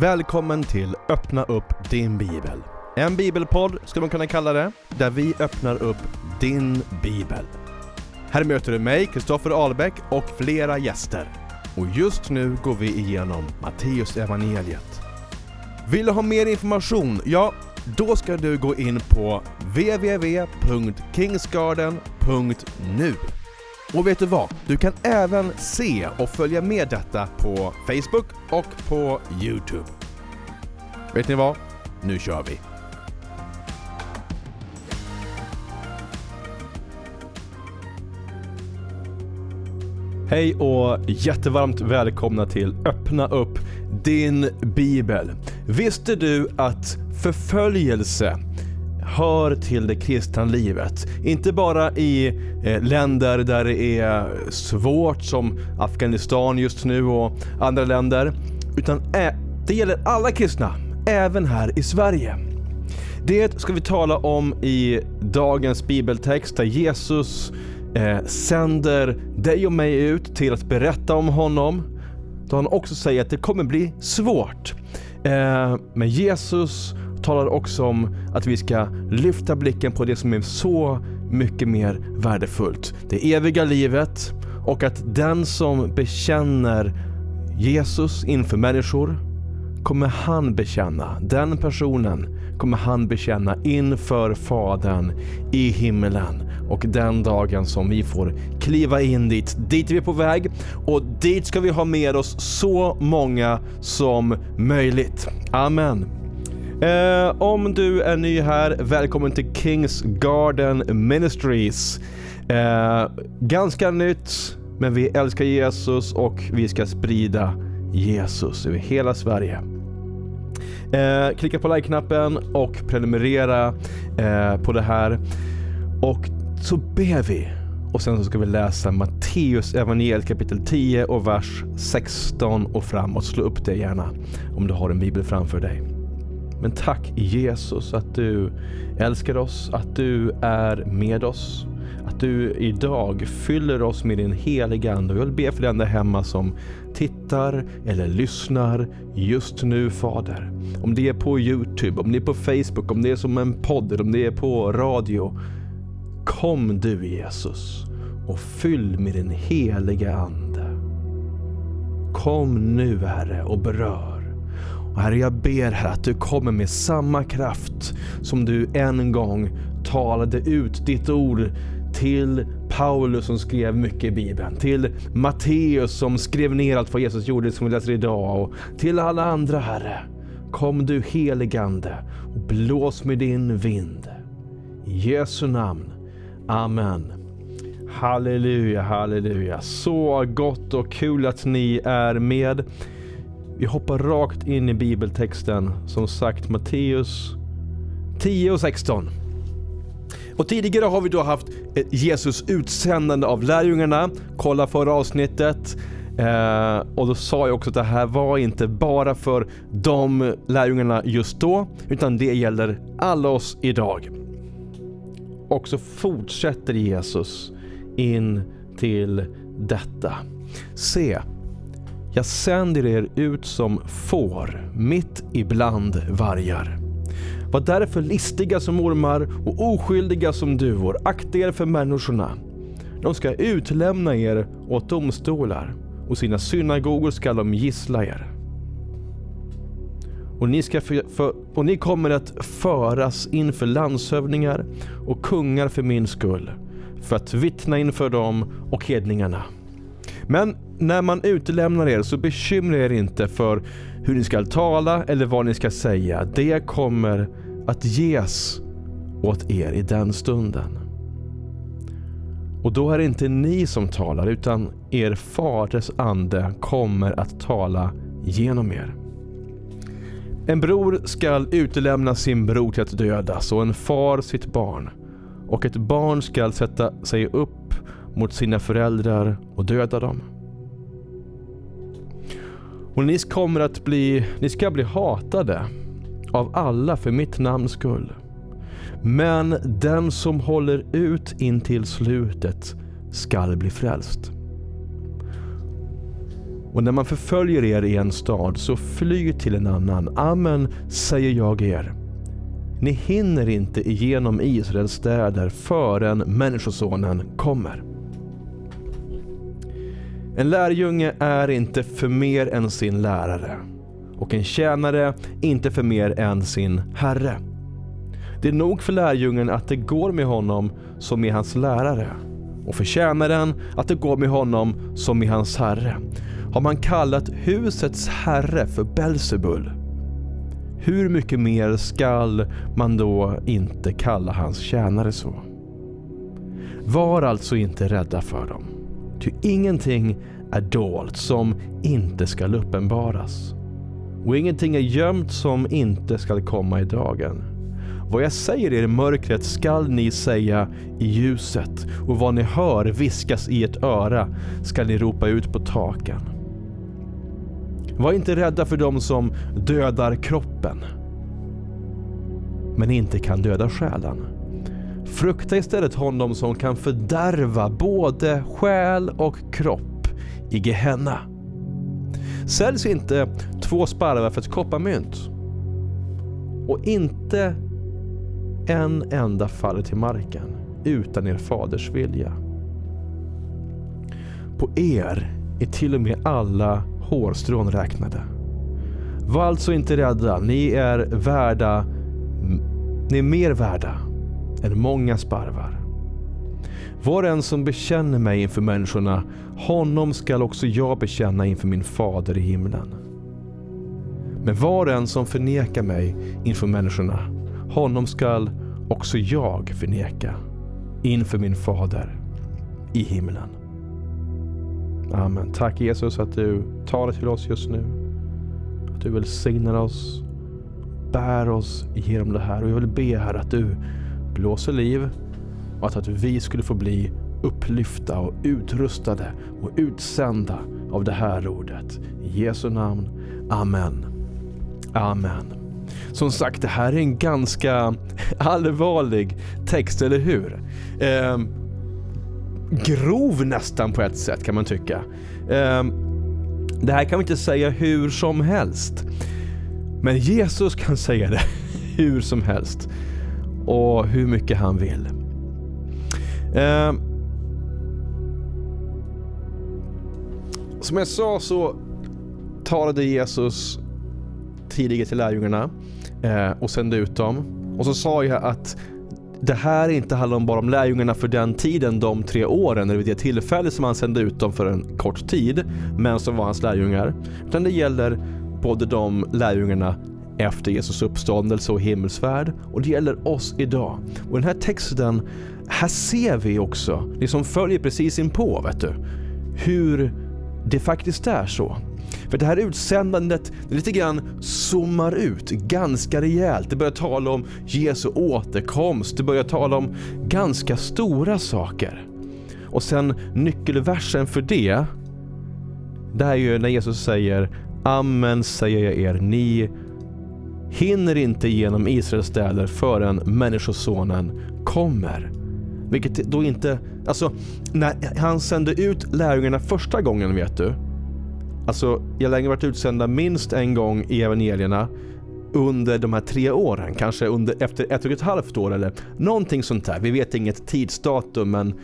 Välkommen till Öppna upp din bibel. En bibelpodd skulle man kunna kalla det, där vi öppnar upp din bibel. Här möter du mig, Kristoffer Ahlbäck och flera gäster. Och just nu går vi igenom Matteus evangeliet. Vill du ha mer information? Ja, då ska du gå in på www.kingsgarden.nu. Och vet du vad? Du kan även se och följa med detta på Facebook och på Youtube. Vet ni vad? Nu kör vi! Hej och jättevarmt välkomna till Öppna upp din bibel. Visste du att förföljelse hör till det kristna livet. Inte bara i eh, länder där det är svårt som Afghanistan just nu och andra länder. Utan ä- det gäller alla kristna, även här i Sverige. Det ska vi tala om i dagens bibeltext där Jesus eh, sänder dig och mig ut till att berätta om honom. Då han också säger att det kommer bli svårt. Eh, men Jesus talar också om att vi ska lyfta blicken på det som är så mycket mer värdefullt. Det eviga livet och att den som bekänner Jesus inför människor kommer han bekänna, den personen kommer han bekänna inför Fadern i himmelen. Och den dagen som vi får kliva in dit, dit är vi på väg och dit ska vi ha med oss så många som möjligt. Amen. Eh, om du är ny här, välkommen till Kings Garden Ministries. Eh, ganska nytt, men vi älskar Jesus och vi ska sprida Jesus över hela Sverige. Eh, klicka på like-knappen och prenumerera eh, på det här. Och så ber vi. Och sen så ska vi läsa Matteus evangeliet kapitel 10 och vers 16 och framåt. Slå upp det gärna om du har en bibel framför dig. Men tack Jesus att du älskar oss, att du är med oss. Att du idag fyller oss med din heliga Ande. Jag vill be för den där hemma som tittar eller lyssnar just nu Fader. Om det är på Youtube, om det är på Facebook, om det är som en podd, om det är på radio. Kom du Jesus och fyll med din heliga Ande. Kom nu Herre och berör. Och Herre, jag ber här att du kommer med samma kraft som du en gång talade ut ditt ord till Paulus som skrev mycket i Bibeln, till Matteus som skrev ner allt vad Jesus gjorde som vi läser idag och till alla andra Herre. Kom du heligande och blås med din vind. I Jesu namn. Amen. Halleluja, halleluja. Så gott och kul att ni är med. Vi hoppar rakt in i bibeltexten. Som sagt Matteus 10 och 16. Och tidigare har vi då haft Jesus utsändande av lärjungarna. Kolla förra avsnittet. Eh, och då sa jag också att det här var inte bara för de lärjungarna just då, utan det gäller alla oss idag. Och så fortsätter Jesus in till detta. Se, jag sänder er ut som får mitt ibland vargar. Var därför listiga som ormar och oskyldiga som duvor. Akta er för människorna. De ska utlämna er åt domstolar och sina synagogor ska de gissla er. Och ni, ska för, för, och ni kommer att föras inför landshövdingar och kungar för min skull, för att vittna inför dem och hedningarna. Men när man utelämnar er så bekymra er inte för hur ni ska tala eller vad ni ska säga. Det kommer att ges åt er i den stunden. Och då är det inte ni som talar utan er faders ande kommer att tala genom er. En bror skall utelämna sin bror till att dödas och en far sitt barn. Och ett barn skall sätta sig upp mot sina föräldrar och döda dem. Och ni kommer att bli, ni ska bli hatade av alla för mitt namns skull. Men den som håller ut in till slutet skall bli frälst. Och när man förföljer er i en stad, så fly till en annan. Amen, säger jag er. Ni hinner inte igenom Israels städer förrän Människosonen kommer. En lärjunge är inte för mer än sin lärare och en tjänare inte för mer än sin herre. Det är nog för lärjungen att det går med honom som med hans lärare och för tjänaren att det går med honom som med hans herre. Har man kallat husets herre för Belsebul, hur mycket mer skall man då inte kalla hans tjänare så? Var alltså inte rädda för dem, ty ingenting är dolt som inte skall uppenbaras och ingenting är gömt som inte skall komma i dagen. Vad jag säger er i mörkret skall ni säga i ljuset och vad ni hör viskas i ett öra skall ni ropa ut på taken. Var inte rädda för dem som dödar kroppen, men inte kan döda själen. Frukta istället honom som kan fördärva både själ och kropp i Gehenna. Säljs inte två sparvar för ett kopparmynt och inte en enda faller till marken utan er faders vilja. På er är till och med alla hårstrån räknade. Var alltså inte rädda, ni är värda, ni är mer värda än många sparvar. Var en som bekänner mig inför människorna, honom skall också jag bekänna inför min fader i himlen. Men var en som förnekar mig inför människorna, honom skall också jag förneka inför min fader i himlen. Amen. Tack Jesus att du talar till oss just nu. Att du välsignar oss, bär oss genom det här. Och jag vill be här att du blåser liv och att, att vi skulle få bli upplyfta och utrustade och utsända av det här ordet. I Jesu namn. Amen. Amen. Som sagt, det här är en ganska allvarlig text, eller hur? Eh, grov nästan på ett sätt kan man tycka. Eh, det här kan vi inte säga hur som helst. Men Jesus kan säga det hur som helst. Och hur mycket han vill. Eh, som jag sa så talade Jesus tidigare till lärjungarna eh, och sände ut dem. Och så sa jag att det här inte handlar om bara om lärjungarna för den tiden, de tre åren, eller vid det tillfälle som han sände ut dem för en kort tid, men som var hans lärjungar. Utan det gäller både de lärjungarna efter Jesus uppståndelse och himmelsfärd och det gäller oss idag. Och den här texten, här ser vi också, det som följer precis inpå, vet du, hur det faktiskt är så. För det här utsändandet det lite grann zoomar ut ganska rejält. Det börjar tala om Jesu återkomst, det börjar tala om ganska stora saker. Och sen nyckelversen för det, det är ju när Jesus säger Amen säger jag er, ni hinner inte genom Israels städer förrän Människosonen kommer. Vilket då inte, alltså när han sände ut lärjungarna första gången vet du, Alltså, jag länge varit utsända minst en gång i evangelierna under de här tre åren. Kanske under, efter ett och ett halvt år eller någonting sånt där. Vi vet inget tidsdatum men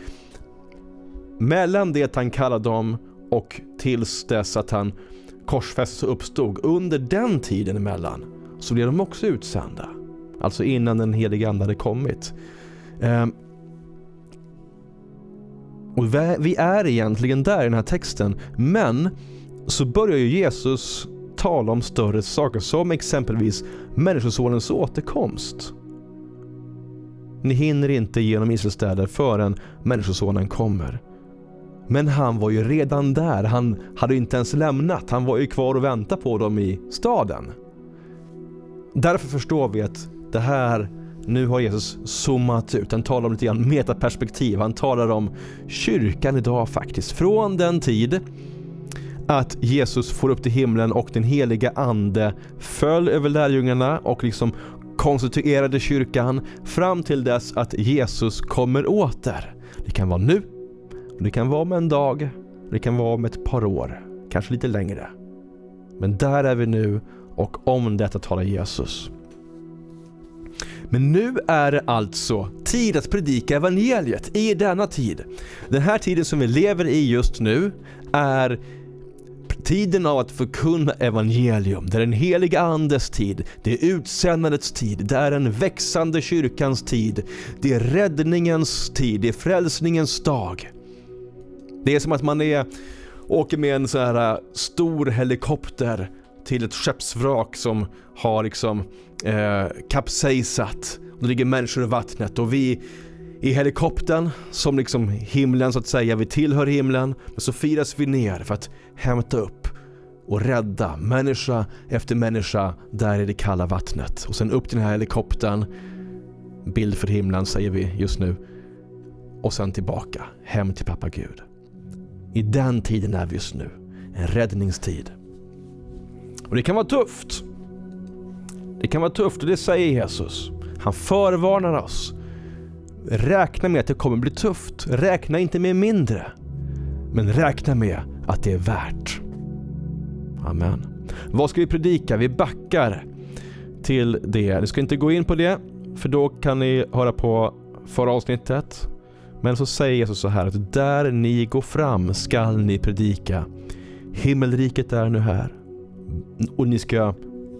mellan det han kallade dem och tills dess att han korsfästes och uppstod, under den tiden emellan så blev de också utsända. Alltså innan den helige ande hade kommit. Um, och vi är egentligen där i den här texten, men så börjar ju Jesus tala om större saker som exempelvis Människosonens återkomst. Ni hinner inte genom Israels städer förrän Människosonen kommer. Men han var ju redan där, han hade inte ens lämnat, han var ju kvar och väntade på dem i staden. Därför förstår vi att det här, nu har Jesus zoomat ut, han talar om lite grann metaperspektiv, han talar om kyrkan idag faktiskt. Från den tid att Jesus får upp till himlen och den heliga ande föll över lärjungarna och liksom konstituerade kyrkan fram till dess att Jesus kommer åter. Det kan vara nu, det kan vara om en dag, det kan vara om ett par år. kanske lite längre. Men där är vi nu och om detta talar Jesus. Men nu är det alltså tid att predika evangeliet i denna tid. Den här tiden som vi lever i just nu är tiden av att förkunna evangelium. Det är den heliga andes tid, det är utsändandets tid, det är den växande kyrkans tid, det är räddningens tid, det är frälsningens dag. Det är som att man är, åker med en så här äh, stor helikopter till ett skeppsvrak som har liksom eh, kapsejsat. Det ligger människor i vattnet och vi i helikoptern som liksom himlen så att säga, vi tillhör himlen. Men så firas vi ner för att hämta upp och rädda människa efter människa där i det kalla vattnet. Och sen upp till den här helikoptern, bild för himlen säger vi just nu. Och sen tillbaka, hem till pappa Gud. I den tiden är vi just nu. En räddningstid. Och det kan vara tufft. Det kan vara tufft och det säger Jesus. Han förvarnar oss. Räkna med att det kommer bli tufft. Räkna inte med mindre. Men räkna med att det är värt. Amen. Vad ska vi predika? Vi backar till det. Vi ska inte gå in på det, för då kan ni höra på förra avsnittet. Men så säger Jesus så här att där ni går fram skall ni predika. Himmelriket är nu här. Och ni ska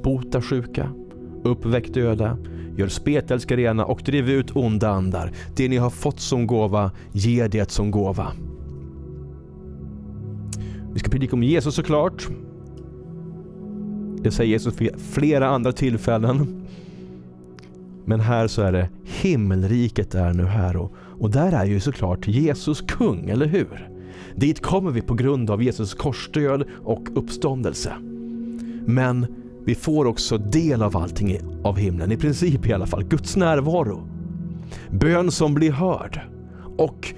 bota sjuka, uppväck döda, gör spetälska rena och driv ut onda andar. Det ni har fått som gåva, ge det som gåva. Vi ska predika om Jesus såklart. Det säger Jesus vid flera andra tillfällen. Men här så är det himmelriket är nu här och, och där är ju såklart Jesus kung, eller hur? Dit kommer vi på grund av Jesus korsdöd och uppståndelse. Men vi får också del av allting av himlen, i princip i alla fall, Guds närvaro. Bön som blir hörd. Och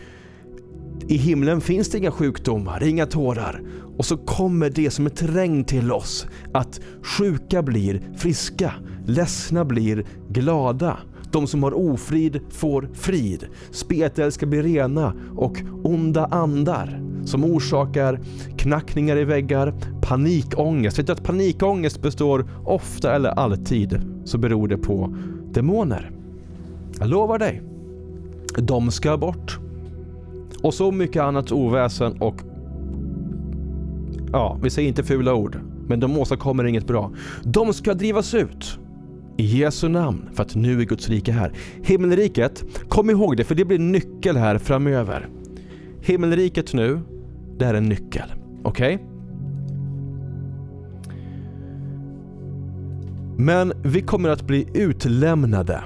i himlen finns det inga sjukdomar, inga tårar. Och så kommer det som ett regn till oss, att sjuka blir friska, ledsna blir glada. De som har ofrid får frid. Spetälska blir rena och onda andar som orsakar knackningar i väggar, panikångest. Vet du att panikångest består ofta eller alltid så beror det på demoner. Jag lovar dig. De ska bort. Och så mycket annat oväsen och ja, vi säger inte fula ord, men de åstadkommer inget bra. De ska drivas ut. I Jesu namn, för att nu är Guds rike här. Himmelriket, kom ihåg det för det blir nyckel här framöver. Himmelriket nu, det är en nyckel. Okej? Okay? Men vi kommer att bli utlämnade.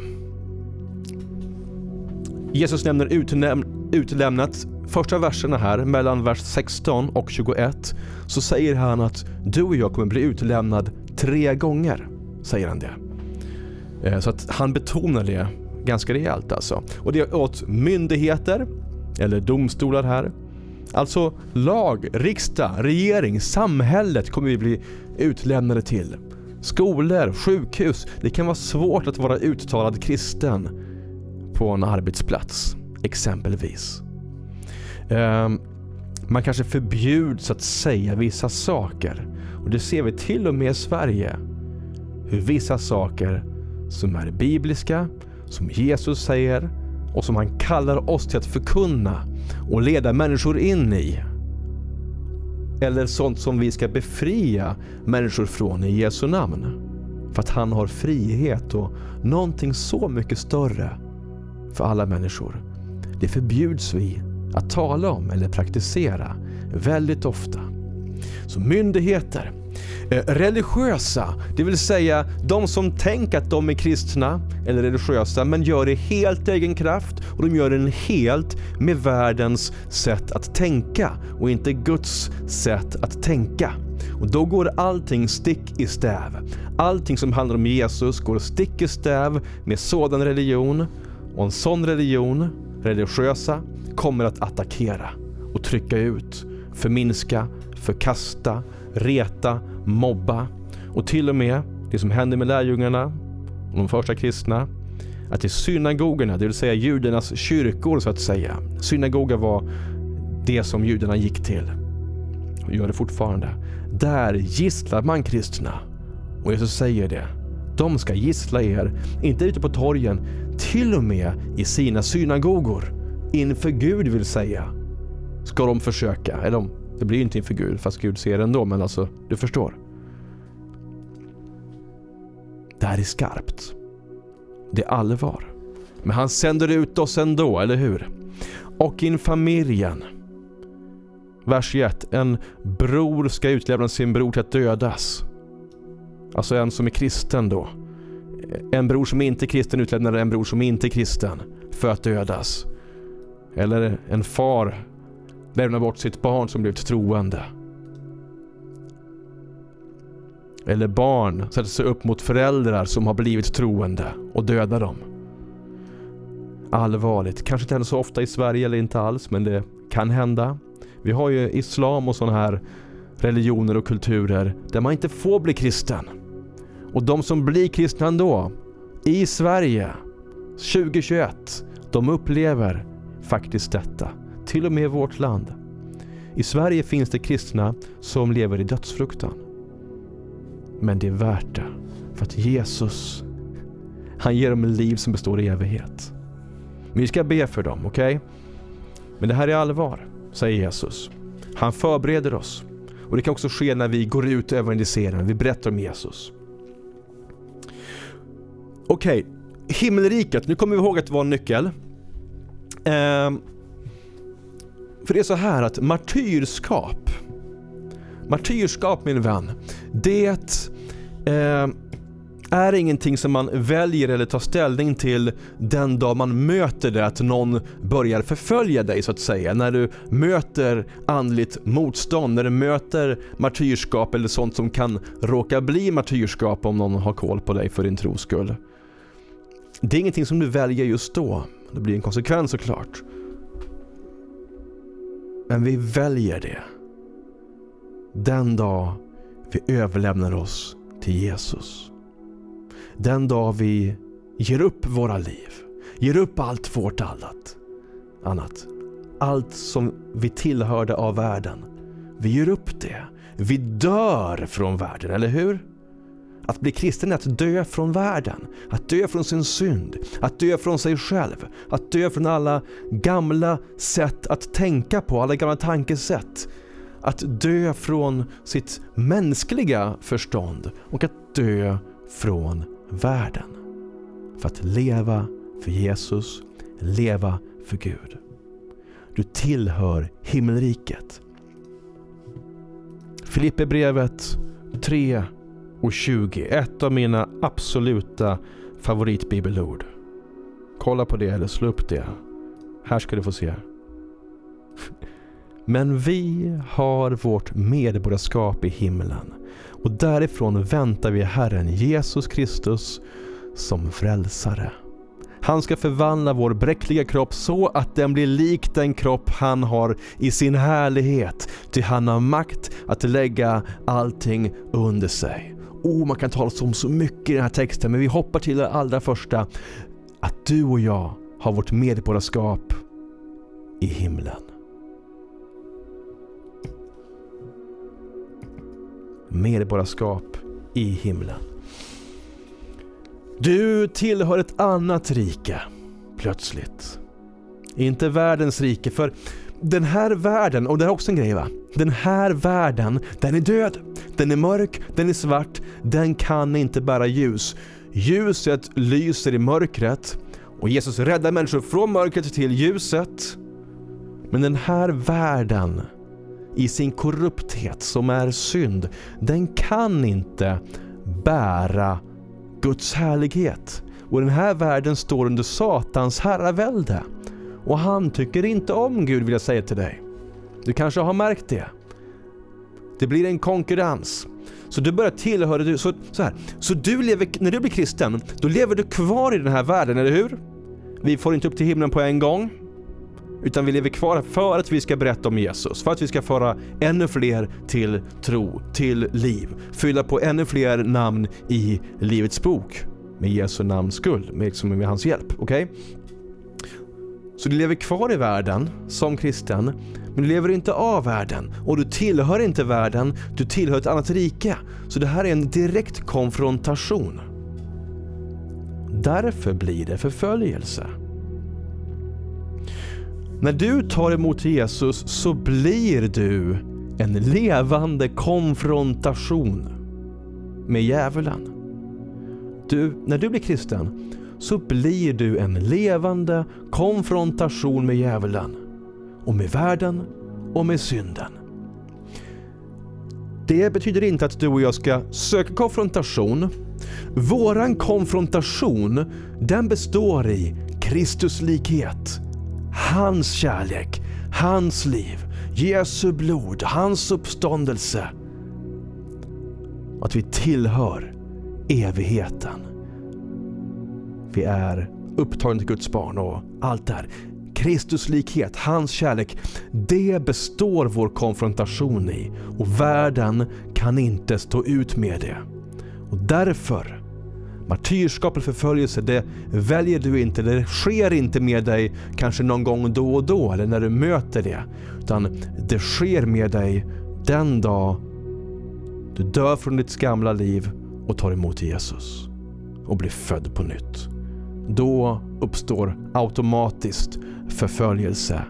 Jesus nämner utnäm utlämnat första verserna här, mellan vers 16 och 21, så säger han att du och jag kommer bli utlämnad tre gånger. Säger han det. Eh, så att han betonar det ganska rejält alltså. Och det är åt myndigheter, eller domstolar här. Alltså lag, riksdag, regering, samhället kommer vi bli utlämnade till. Skolor, sjukhus. Det kan vara svårt att vara uttalad kristen på en arbetsplats, exempelvis. Um, man kanske förbjuds att säga vissa saker. Och det ser vi till och med i Sverige. Hur vissa saker som är bibliska, som Jesus säger och som han kallar oss till att förkunna och leda människor in i. Eller sånt som vi ska befria människor från i Jesu namn. För att han har frihet och någonting så mycket större för alla människor. Det förbjuds vi att tala om eller praktisera väldigt ofta. Så myndigheter, Eh, religiösa, det vill säga de som tänker att de är kristna eller religiösa men gör det helt egen kraft och de gör det helt med världens sätt att tänka och inte Guds sätt att tänka. Och då går allting stick i stäv. Allting som handlar om Jesus går stick i stäv med sådan religion och en sån religion, religiösa, kommer att attackera och trycka ut, förminska, förkasta, reta, mobba och till och med det som hände med lärjungarna och de första kristna att i synagogorna, det vill säga judarnas kyrkor så att säga. Synagoga var det som judarna gick till. och gör det fortfarande. Där gisslar man kristna. Och Jesus säger det. De ska gissla er, inte ute på torgen, till och med i sina synagogor. Inför Gud vill säga. Ska de försöka. Eller det blir inte inför Gud, fast Gud ser det ändå, men alltså, du förstår. Det här är skarpt. Det är allvar. Men han sänder ut oss ändå, eller hur? Och in familjen. Vers 21. En bror ska utlämna sin bror till att dödas. Alltså en som är kristen då. En bror som inte är kristen utlämnar en bror som inte är kristen för att dödas. Eller en far lämna bort sitt barn som blivit troende. Eller barn sätter sig upp mot föräldrar som har blivit troende och dödar dem. Allvarligt. Kanske inte händer så ofta i Sverige eller inte alls, men det kan hända. Vi har ju islam och sådana här religioner och kulturer där man inte får bli kristen. Och de som blir kristna ändå, i Sverige 2021, de upplever faktiskt detta. Till och med i vårt land. I Sverige finns det kristna som lever i dödsfruktan. Men det är värt det. För att Jesus, han ger dem ett liv som består i evighet. Men vi ska be för dem, okej? Okay? Men det här är allvar, säger Jesus. Han förbereder oss. Och det kan också ske när vi går ut och evangeliserar, när vi berättar om Jesus. Okej, okay. himmelriket. Nu kommer vi ihåg att det var en nyckel. Eh, för det är så här att martyrskap, martyrskap min vän, det eh, är ingenting som man väljer eller tar ställning till den dag man möter det, att någon börjar förfölja dig så att säga. När du möter andligt motstånd, när du möter martyrskap eller sånt som kan råka bli martyrskap om någon har koll på dig för din tros skull. Det är ingenting som du väljer just då. Det blir en konsekvens såklart. Men vi väljer det. Den dag vi överlämnar oss till Jesus. Den dag vi ger upp våra liv. Ger upp allt vårt annat. annat. Allt som vi tillhörde av världen. Vi ger upp det. Vi dör från världen, eller hur? Att bli kristen är att dö från världen, att dö från sin synd, att dö från sig själv, att dö från alla gamla sätt att tänka på, alla gamla tankesätt. Att dö från sitt mänskliga förstånd och att dö från världen. För att leva för Jesus, leva för Gud. Du tillhör himmelriket. Filipperbrevet 3 och 20. Ett av mina absoluta favoritbibelord. Kolla på det eller slå upp det. Här ska du få se. Men vi har vårt medborgarskap i himlen och därifrån väntar vi Herren Jesus Kristus som frälsare. Han ska förvandla vår bräckliga kropp så att den blir lik den kropp han har i sin härlighet. Ty han har makt att lägga allting under sig oh, man kan tala om så mycket i den här texten, men vi hoppar till det allra första. Att du och jag har vårt medborgarskap i himlen. Medborgarskap i himlen. Du tillhör ett annat rike, plötsligt. Inte världens rike, för den här världen, och det är också en grej va? Den här världen, den är död. Den är mörk, den är svart, den kan inte bära ljus. Ljuset lyser i mörkret och Jesus räddar människor från mörkret till ljuset. Men den här världen i sin korrupthet som är synd, den kan inte bära Guds härlighet. Och den här världen står under Satans herravälde. Och han tycker inte om Gud vill jag säga till dig. Du kanske har märkt det. Det blir en konkurrens. Så du börjar tillhöra, så, så, här. så du lever, när du blir kristen, då lever du kvar i den här världen, eller hur? Vi får inte upp till himlen på en gång. Utan vi lever kvar för att vi ska berätta om Jesus, för att vi ska föra ännu fler till tro, till liv. Fylla på ännu fler namn i Livets bok. Med Jesu namns skull, med, liksom med hans hjälp. Okej? Okay? Så du lever kvar i världen som kristen, men du lever inte av världen och du tillhör inte världen, du tillhör ett annat rike. Så det här är en direkt konfrontation. Därför blir det förföljelse. När du tar emot Jesus så blir du en levande konfrontation med djävulen. Du, när du blir kristen så blir du en levande konfrontation med djävulen och med världen och med synden. Det betyder inte att du och jag ska söka konfrontation. Våran konfrontation, den består i Kristus likhet, hans kärlek, hans liv, Jesu blod, hans uppståndelse. Att vi tillhör evigheten. Vi är upptagna till Guds barn och allt det här. Kristus likhet, hans kärlek, det består vår konfrontation i och världen kan inte stå ut med det. Och därför, martyrskap eller förföljelse, det väljer du inte, det sker inte med dig kanske någon gång då och då eller när du möter det. Utan det sker med dig den dag du dör från ditt gamla liv och tar emot Jesus och blir född på nytt. Då uppstår automatiskt förföljelse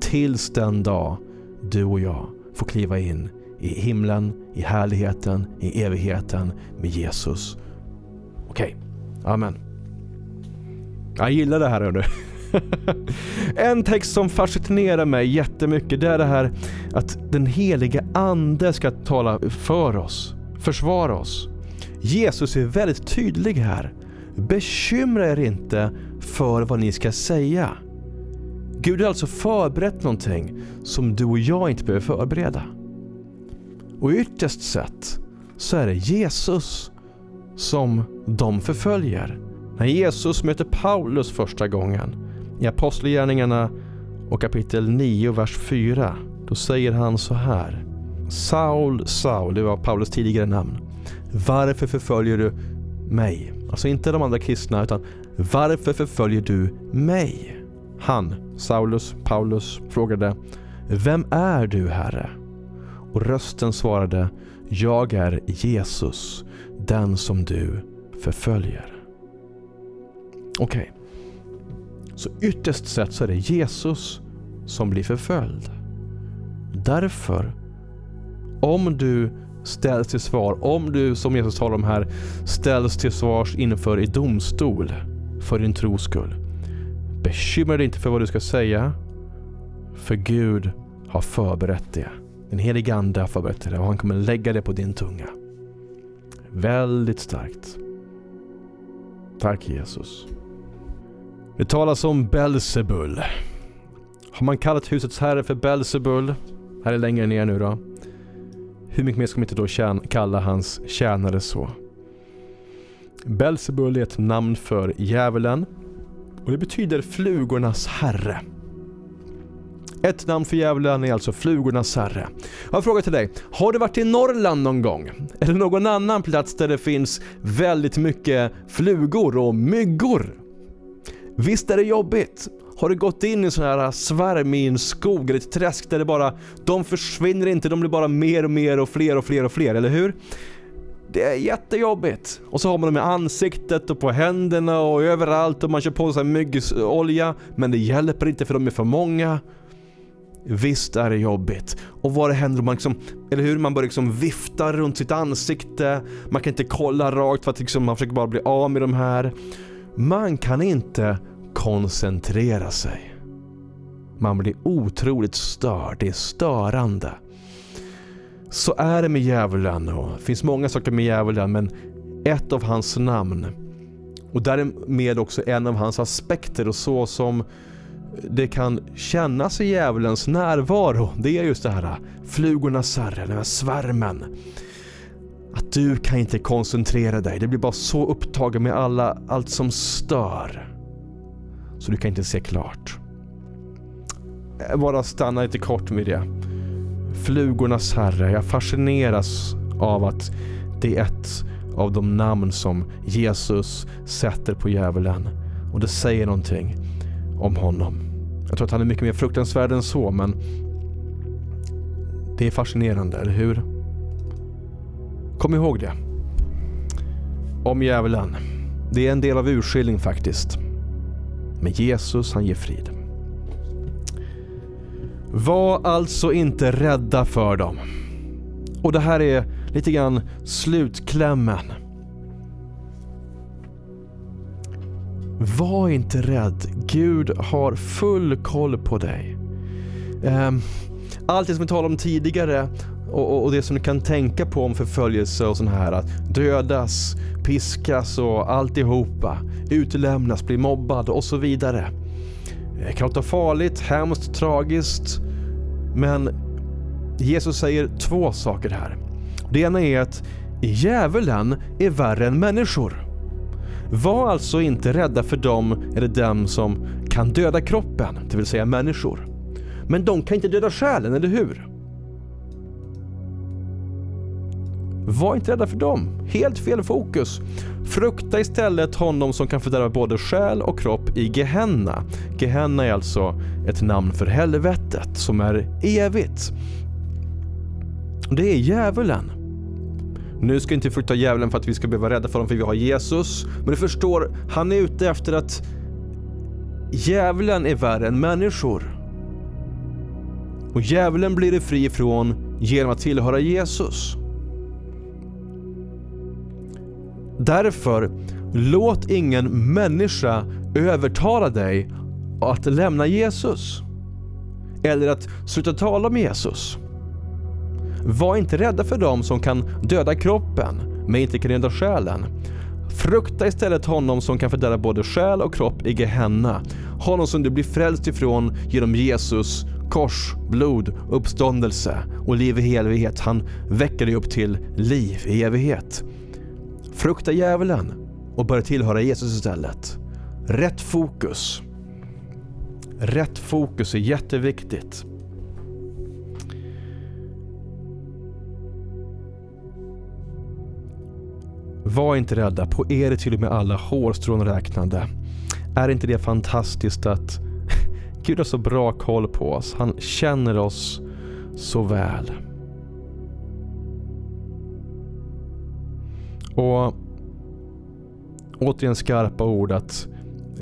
tills den dag du och jag får kliva in i himlen, i härligheten, i evigheten med Jesus. Okej, okay. Amen. Jag gillar det här hörru. en text som fascinerar mig jättemycket det är det här att den heliga ande ska tala för oss, försvara oss. Jesus är väldigt tydlig här. Bekymra er inte för vad ni ska säga. Gud har alltså förberett någonting som du och jag inte behöver förbereda. Och ytterst sett så är det Jesus som de förföljer. När Jesus möter Paulus första gången i Apostlagärningarna och kapitel 9 vers 4 då säger han så här. Saul, Saul, det var Paulus tidigare namn. Varför förföljer du mig? Alltså inte de andra kristna utan varför förföljer du mig? Han, Saulus, Paulus, frågade Vem är du, Herre? Och rösten svarade Jag är Jesus, den som du förföljer. Okej. Okay. Så ytterst sett så är det Jesus som blir förföljd. Därför, om du ställs till svar, om du som Jesus talar om här ställs till svars inför i domstol för din tros skull. Bekymra dig inte för vad du ska säga, för Gud har förberett det. Den helige Ande har förberett det och han kommer lägga det på din tunga. Väldigt starkt. Tack Jesus. Det talas om Belzebul. Har man kallat husets herre för Belzebul, här är längre ner nu då. Hur mycket mer ska man inte då tjäna, kalla hans tjänare så? Belzebul är ett namn för djävulen och det betyder flugornas herre. Ett namn för djävulen är alltså flugornas herre. Jag har en fråga till dig. Har du varit i Norrland någon gång? Eller någon annan plats där det finns väldigt mycket flugor och myggor? Visst är det jobbigt? Har du gått in i en sån här svärm i en skog eller ett träsk där det bara, de försvinner inte, de blir bara mer och mer och fler och fler och fler, eller hur? Det är jättejobbigt. Och så har man dem i ansiktet och på händerna och överallt och man kör på sig myggolja. Men det hjälper inte för de är för många. Visst är det jobbigt. Och vad det händer om man liksom, eller hur? Man börjar liksom vifta runt sitt ansikte. Man kan inte kolla rakt för att liksom man försöker bara bli av med de här. Man kan inte koncentrera sig. Man blir otroligt störd. Det är störande. Så är det med djävulen och det finns många saker med djävulen men ett av hans namn och därmed också en av hans aspekter och så som det kan kännas i djävulens närvaro. Det är just det här flugornas herre, den här svärmen. Att du kan inte koncentrera dig. Det blir bara så upptagen med alla, allt som stör. Så du kan inte se klart. Eh, bara stanna lite kort med det flugornas herre. Jag fascineras av att det är ett av de namn som Jesus sätter på djävulen. Och det säger någonting. om honom. Jag tror att han är mycket mer fruktansvärd än så, men det är fascinerande, eller hur? Kom ihåg det. Om djävulen. Det är en del av urskiljning faktiskt. Men Jesus, han ger frid. Var alltså inte rädda för dem. Och det här är lite grann slutklämmen. Var inte rädd. Gud har full koll på dig. Ehm, allt det som vi talade om tidigare och, och, det som du kan tänka på om förföljelse och sånt här. Att dödas, piskas och alltihopa. Utlämnas, bli mobbad och så vidare. Det kan låta farligt, hemskt, tragiskt. Men Jesus säger två saker här. Det ena är att djävulen är värre än människor. Var alltså inte rädda för dem eller dem som kan döda kroppen, det vill säga människor. Men de kan inte döda själen, eller hur? Var inte rädda för dem. Helt fel fokus. Frukta istället honom som kan fördärva både själ och kropp i Gehenna. Gehenna är alltså ett namn för helvetet som är evigt. Det är djävulen. Nu ska inte frukta djävulen för att vi ska behöva rädda för honom för vi har Jesus. Men du förstår, han är ute efter att djävulen är värre än människor. Och djävulen blir du fri ifrån genom att tillhöra Jesus. Därför, låt ingen människa övertala dig att lämna Jesus. Eller att sluta tala om Jesus. Var inte rädda för dem som kan döda kroppen, men inte kan döda själen. Frukta istället honom som kan fördärva både själ och kropp i Gehenna. Honom som du blir frälst ifrån genom Jesus kors, blod, uppståndelse och liv i evighet. Han väcker dig upp till liv i evighet. Frukta djävulen och börja tillhöra Jesus istället. Rätt fokus. Rätt fokus är jätteviktigt. Var inte rädda, på er är till och med alla hårstrån räknade. Är inte det fantastiskt att Gud har så bra koll på oss. Han känner oss så väl. Och återigen skarpa ord att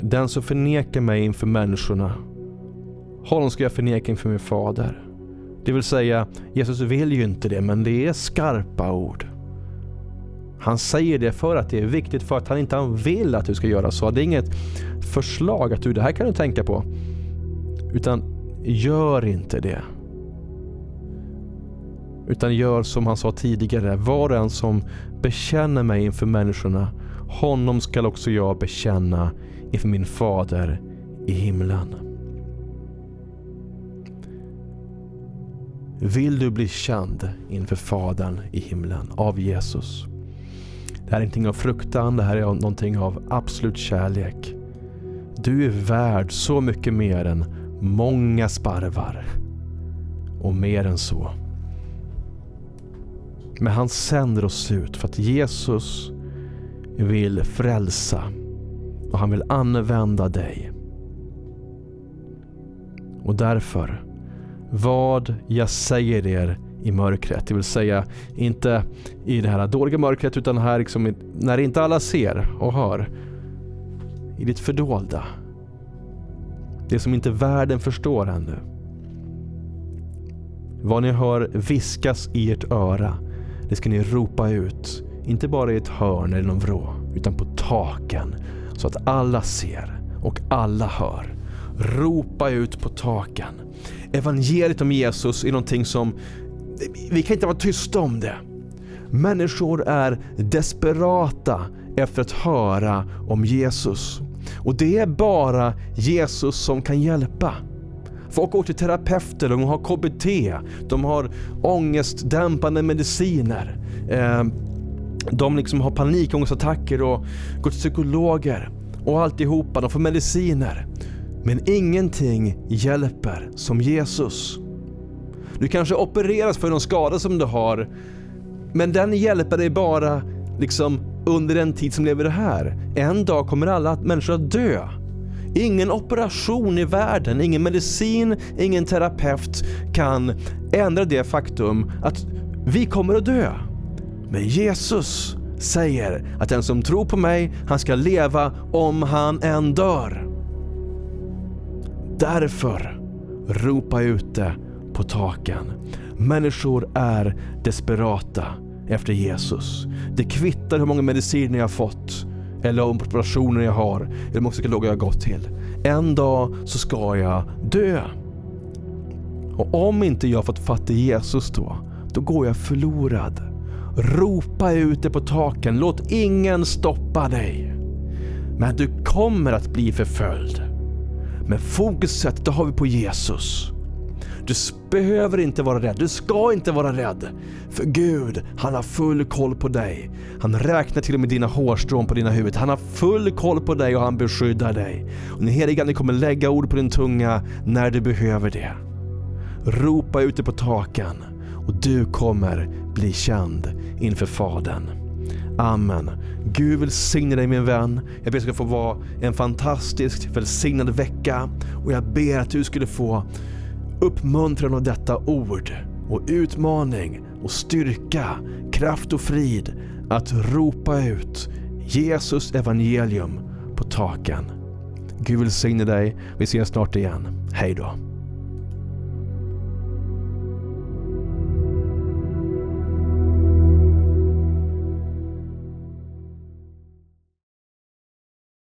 den som förnekar mig inför människorna, honom ska jag förneka inför min fader. Det vill säga, Jesus vill ju inte det, men det är skarpa ord. Han säger det för att det är viktigt, för att han inte vill att du ska göra så. Det är inget förslag att du, det här kan du tänka på. Utan gör inte det. Utan gör som han sa tidigare, var och en som bekänner mig inför människorna, honom skall också jag bekänna inför min fader i himlen. Vill du bli känd inför Fadern i himlen av Jesus? Det här är ingenting av fruktan, det här är någonting av absolut kärlek. Du är värd så mycket mer än många sparvar och mer än så. Men han sänder oss ut för att Jesus vill frälsa och han vill använda dig. Och därför, vad jag säger er i mörkret, det vill säga inte i det här dåliga mörkret utan här liksom när inte alla ser och hör. I ditt fördolda. Det som inte världen förstår ännu. Vad ni hör viskas i ert öra, det ska ni ropa ut. Inte bara i ett hörn eller någon vrå, utan på taken. Så att alla ser och alla hör. Ropa ut på taken. Evangeliet om Jesus är någonting som vi kan inte vara tysta om det. Människor är desperata efter att höra om Jesus. Och det är bara Jesus som kan hjälpa. Folk går till terapeuter, de har KBT, de har ångestdämpande mediciner. Eh, de liksom har panikångestattacker och går till psykologer och alltihopa. De får mediciner. Men ingenting hjälper som Jesus. Du kanske opereras för någon skada som du har, men den hjälper dig bara liksom under den tid som lever det här. En dag kommer alla människor att dö. Ingen operation i världen, ingen medicin, ingen terapeut kan ändra det faktum att vi kommer att dö. Men Jesus säger att den som tror på mig, han ska leva om han än dör. Därför ropa ute på taken. Människor är desperata efter Jesus. Det kvittar hur många mediciner jag har fått eller operationer jag har eller hur psykologer jag har gått till. En dag så ska jag dö. Och om inte jag fått fatt i Jesus då, då går jag förlorad. Ropa ut det på taken, låt ingen stoppa dig. Men du kommer att bli förföljd. Men fokuset det har vi på Jesus. Du behöver inte vara rädd, du ska inte vara rädd. För Gud, han har full koll på dig. Han räknar till och med dina hårstrån på dina huvud. Han har full koll på dig och han beskyddar dig. Och den helige Ande kommer lägga ord på din tunga när du behöver det. Ropa ute på taken och du kommer bli känd inför Fadern. Amen. Gud välsigne dig min vän. Jag ber att det ska få vara en fantastisk välsignad vecka och jag ber att du skulle få uppmuntran av detta ord och utmaning och styrka, kraft och frid att ropa ut Jesus evangelium på taken. Gud välsigne dig. Vi ses snart igen. Hej då.